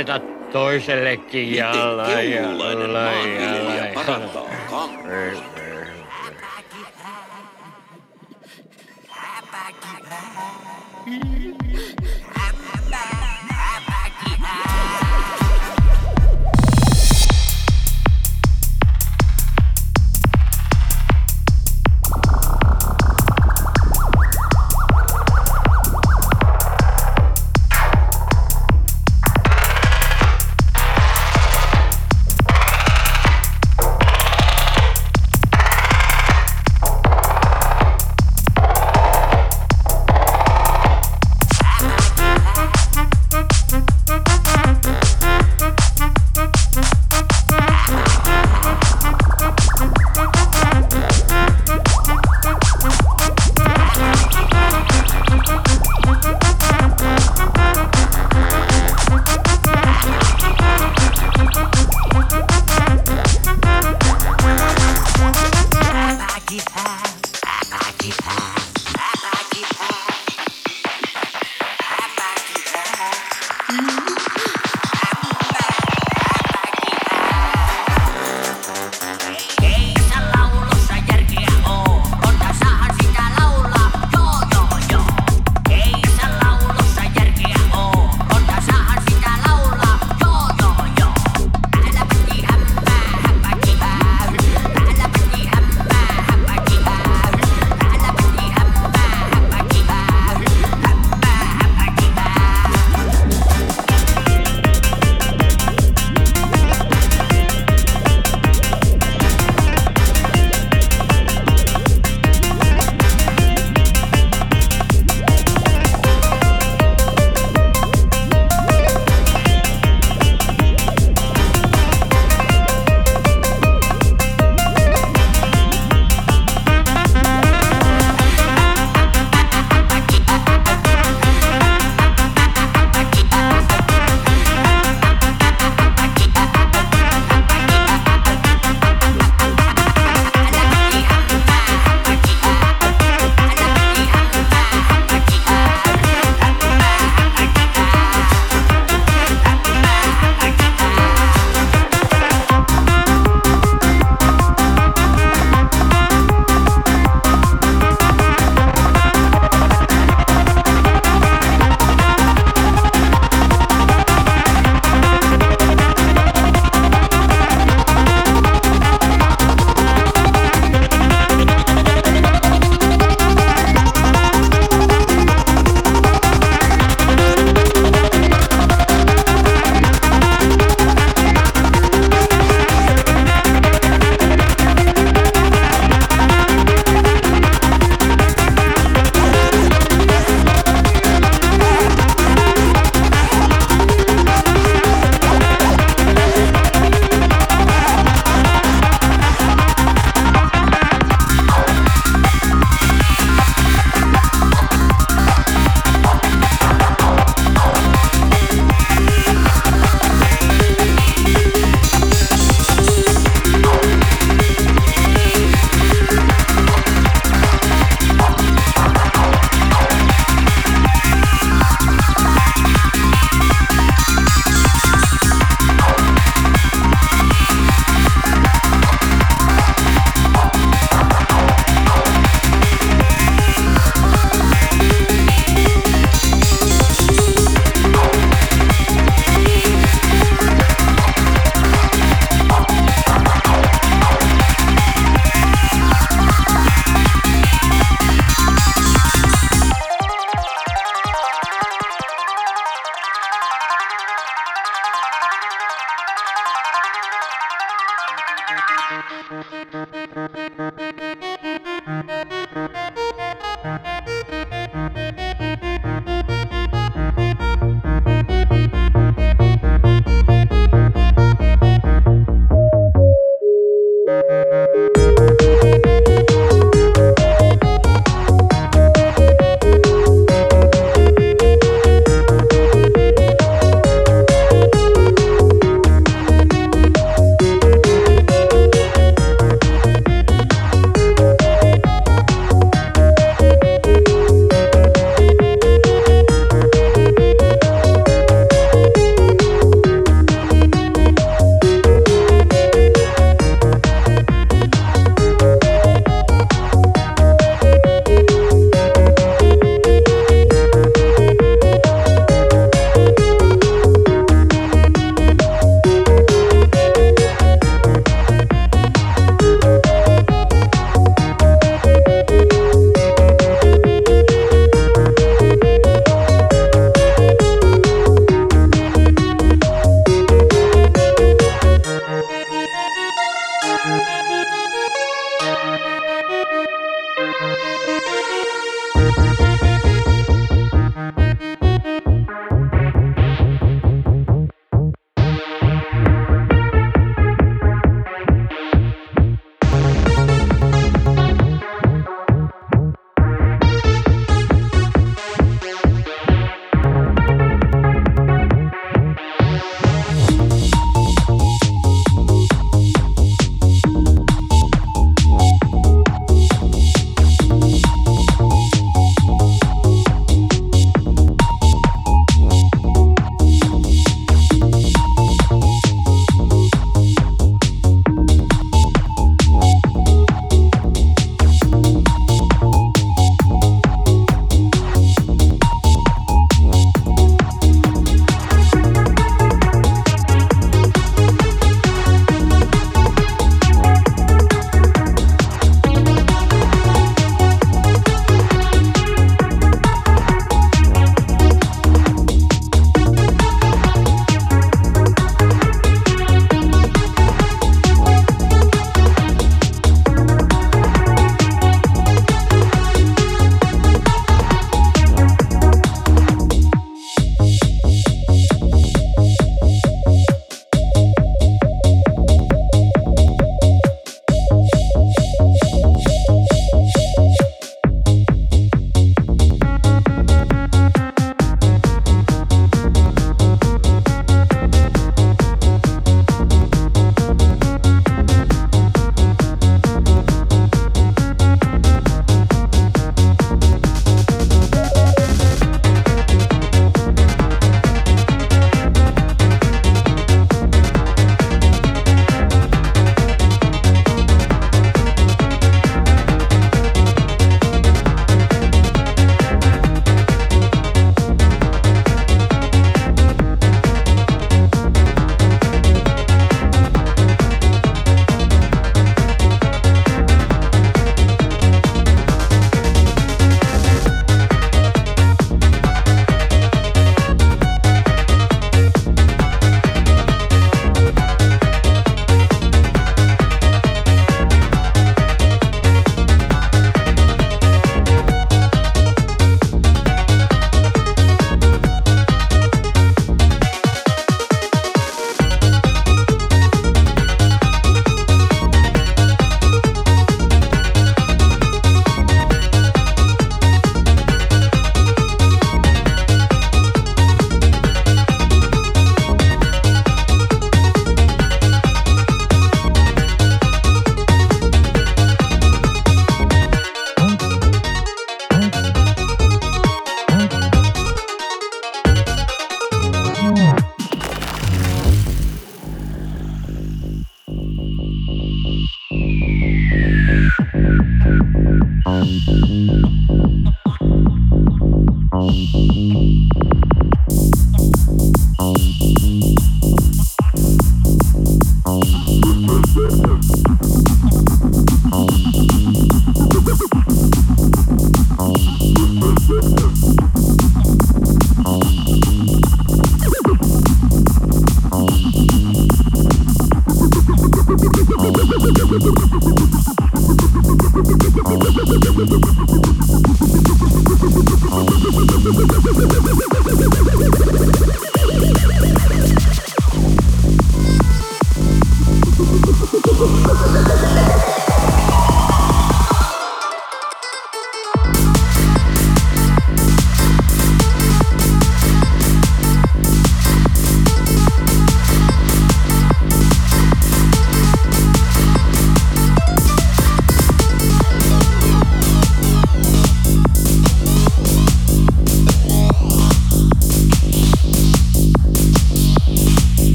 aseta toisellekin jalla. Miten keululainen maanviljelijä parantaa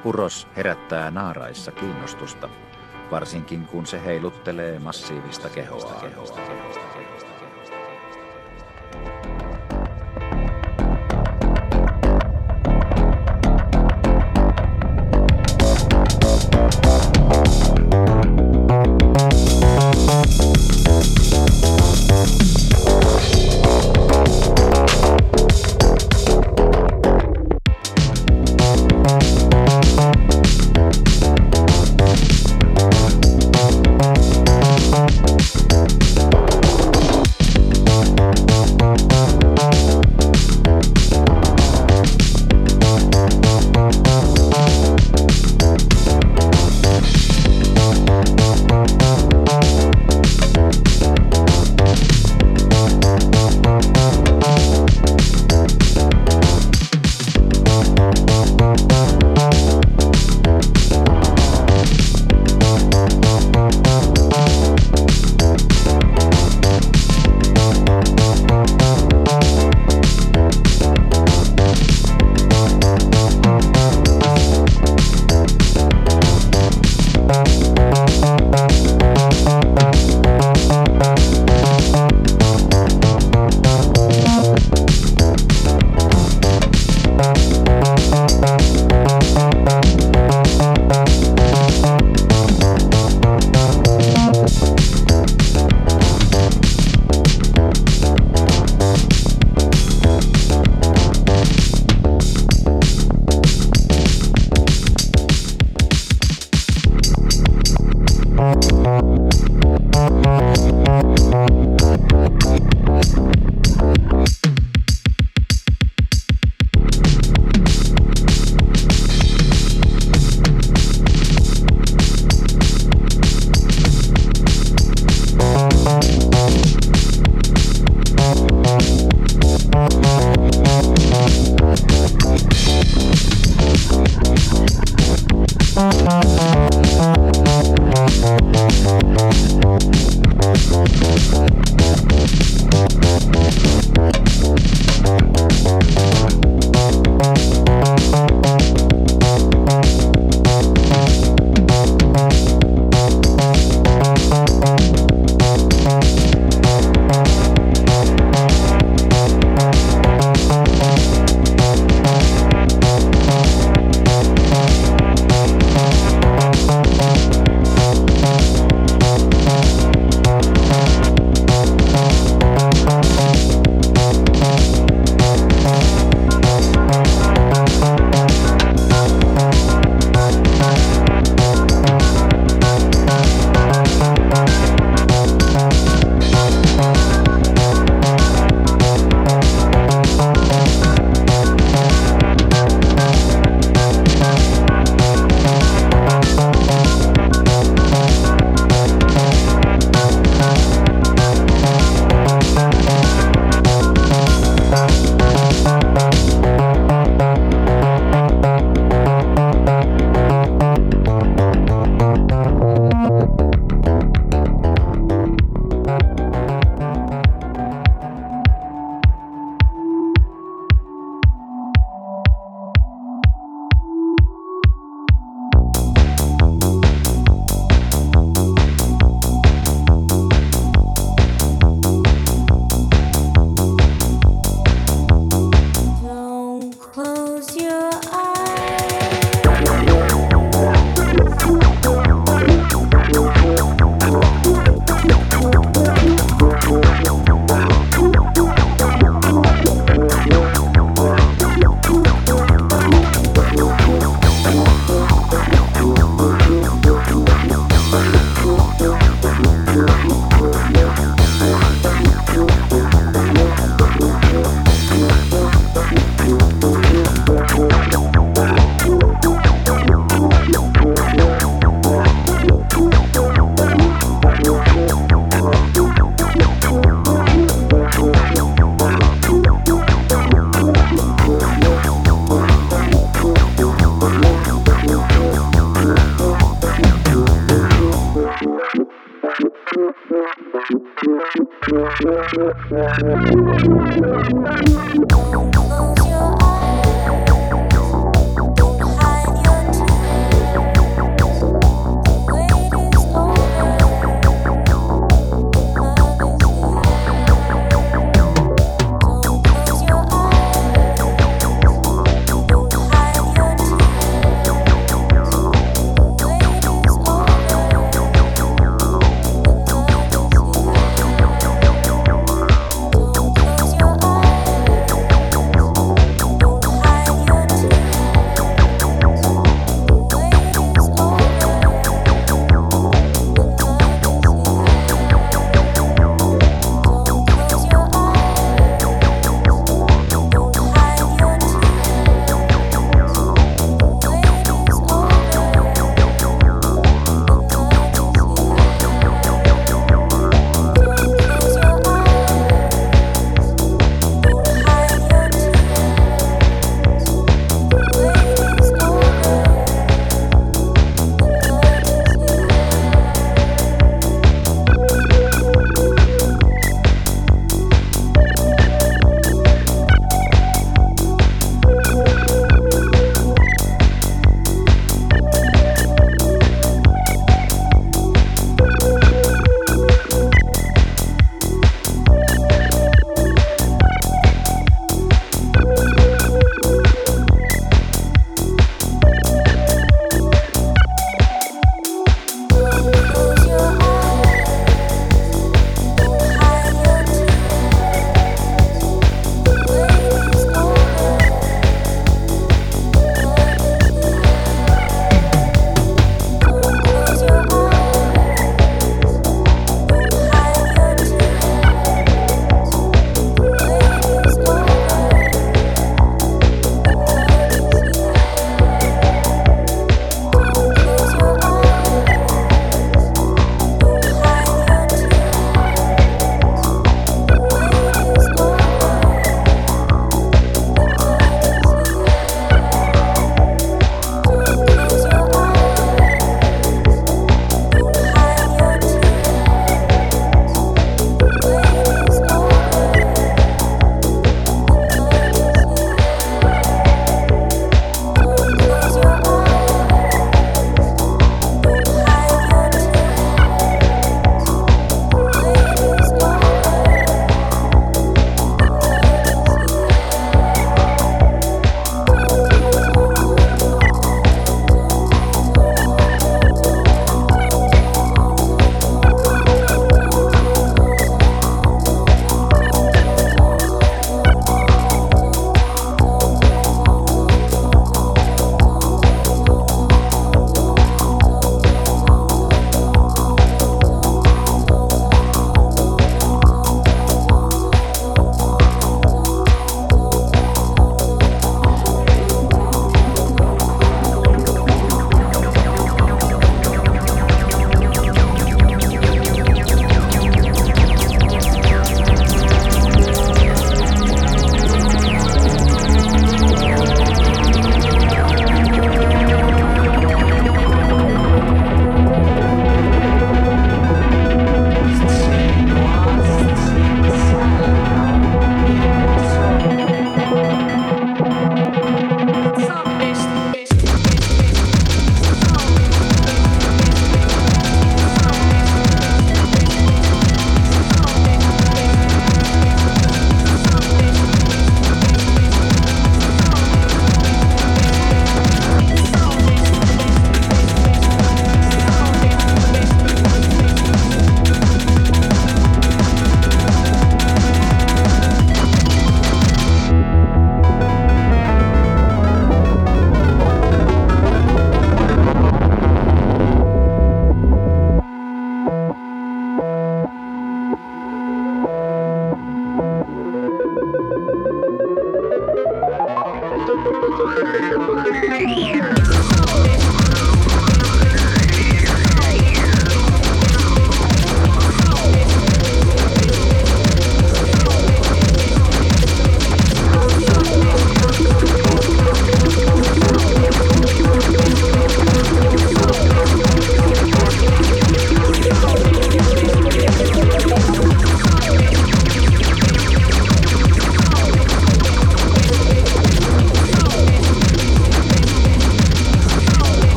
Tehokas uros herättää naaraissa kiinnostusta, varsinkin kun se heiluttelee massiivista kehoa. kehoa, Yeah.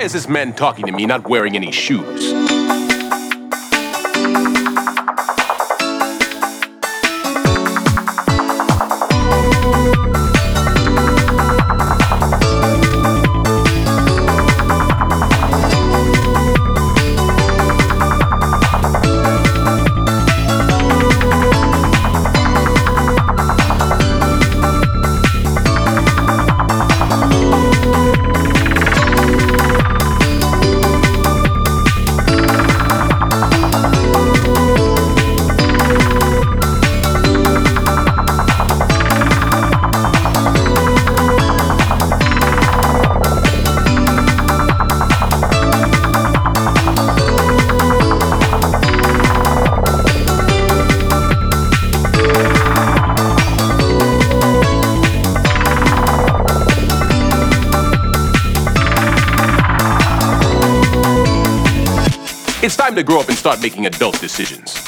Why is this man talking to me not wearing any shoes? Time to grow up and start making adult decisions.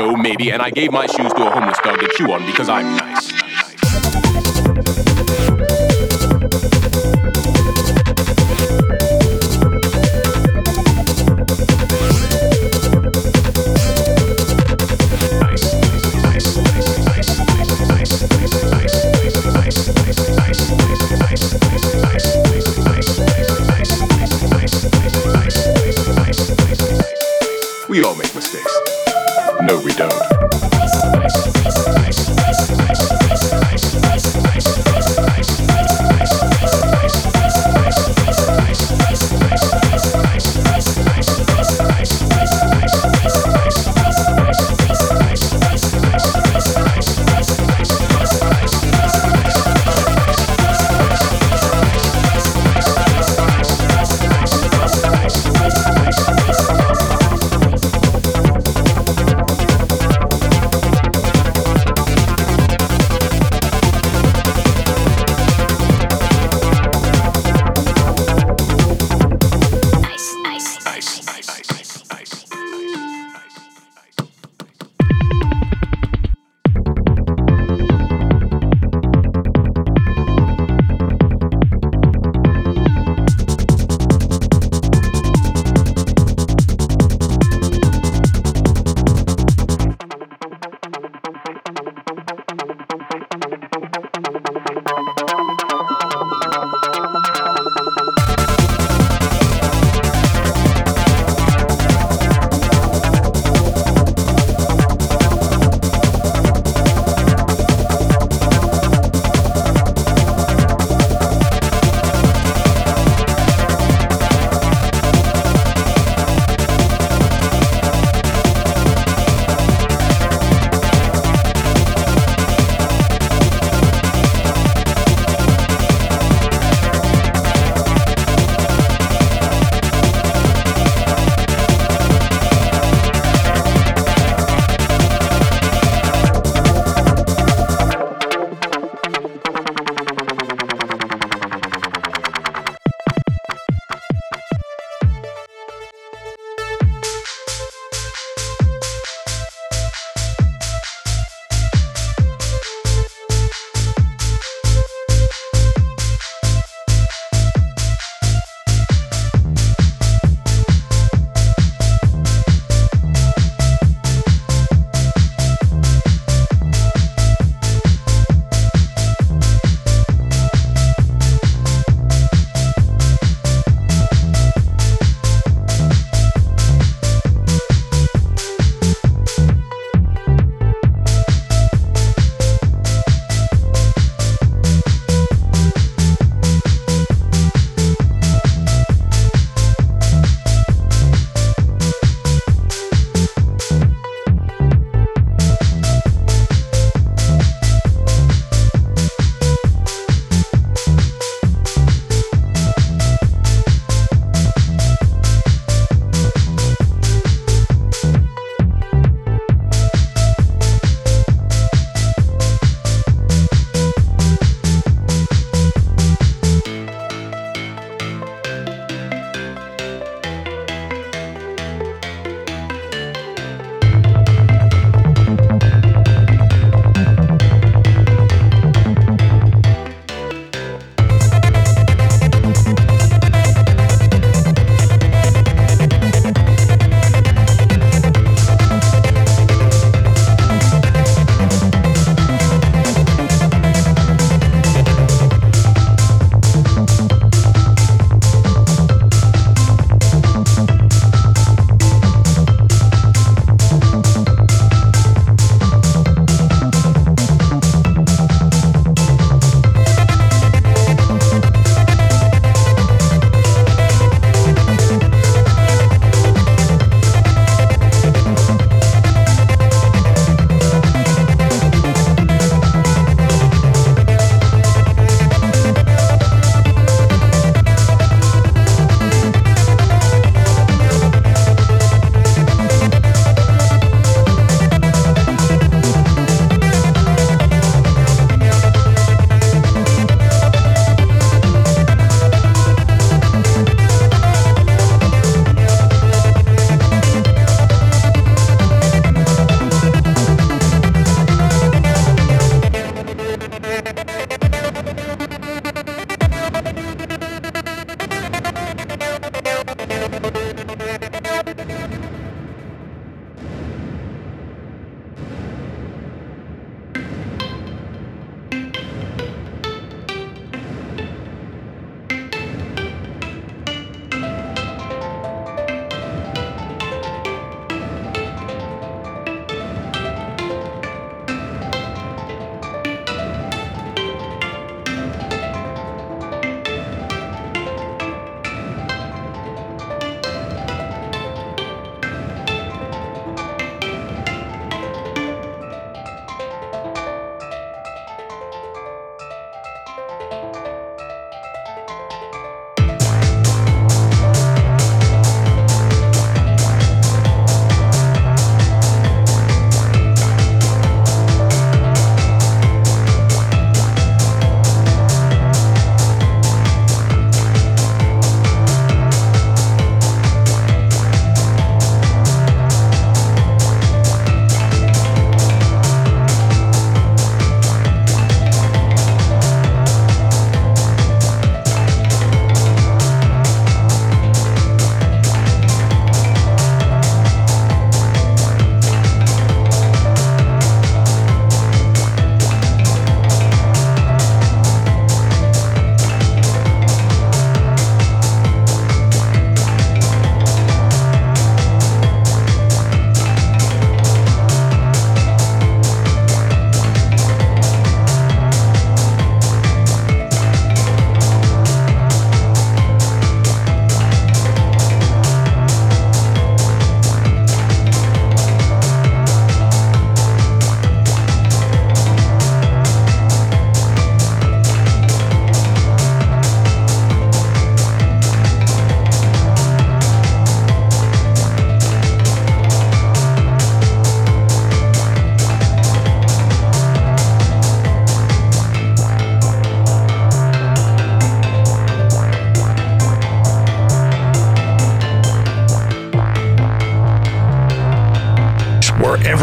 No, maybe, and I gave my shoes to a homeless dog to chew on because I'm nice.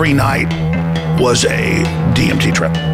Every night was a DMT trip.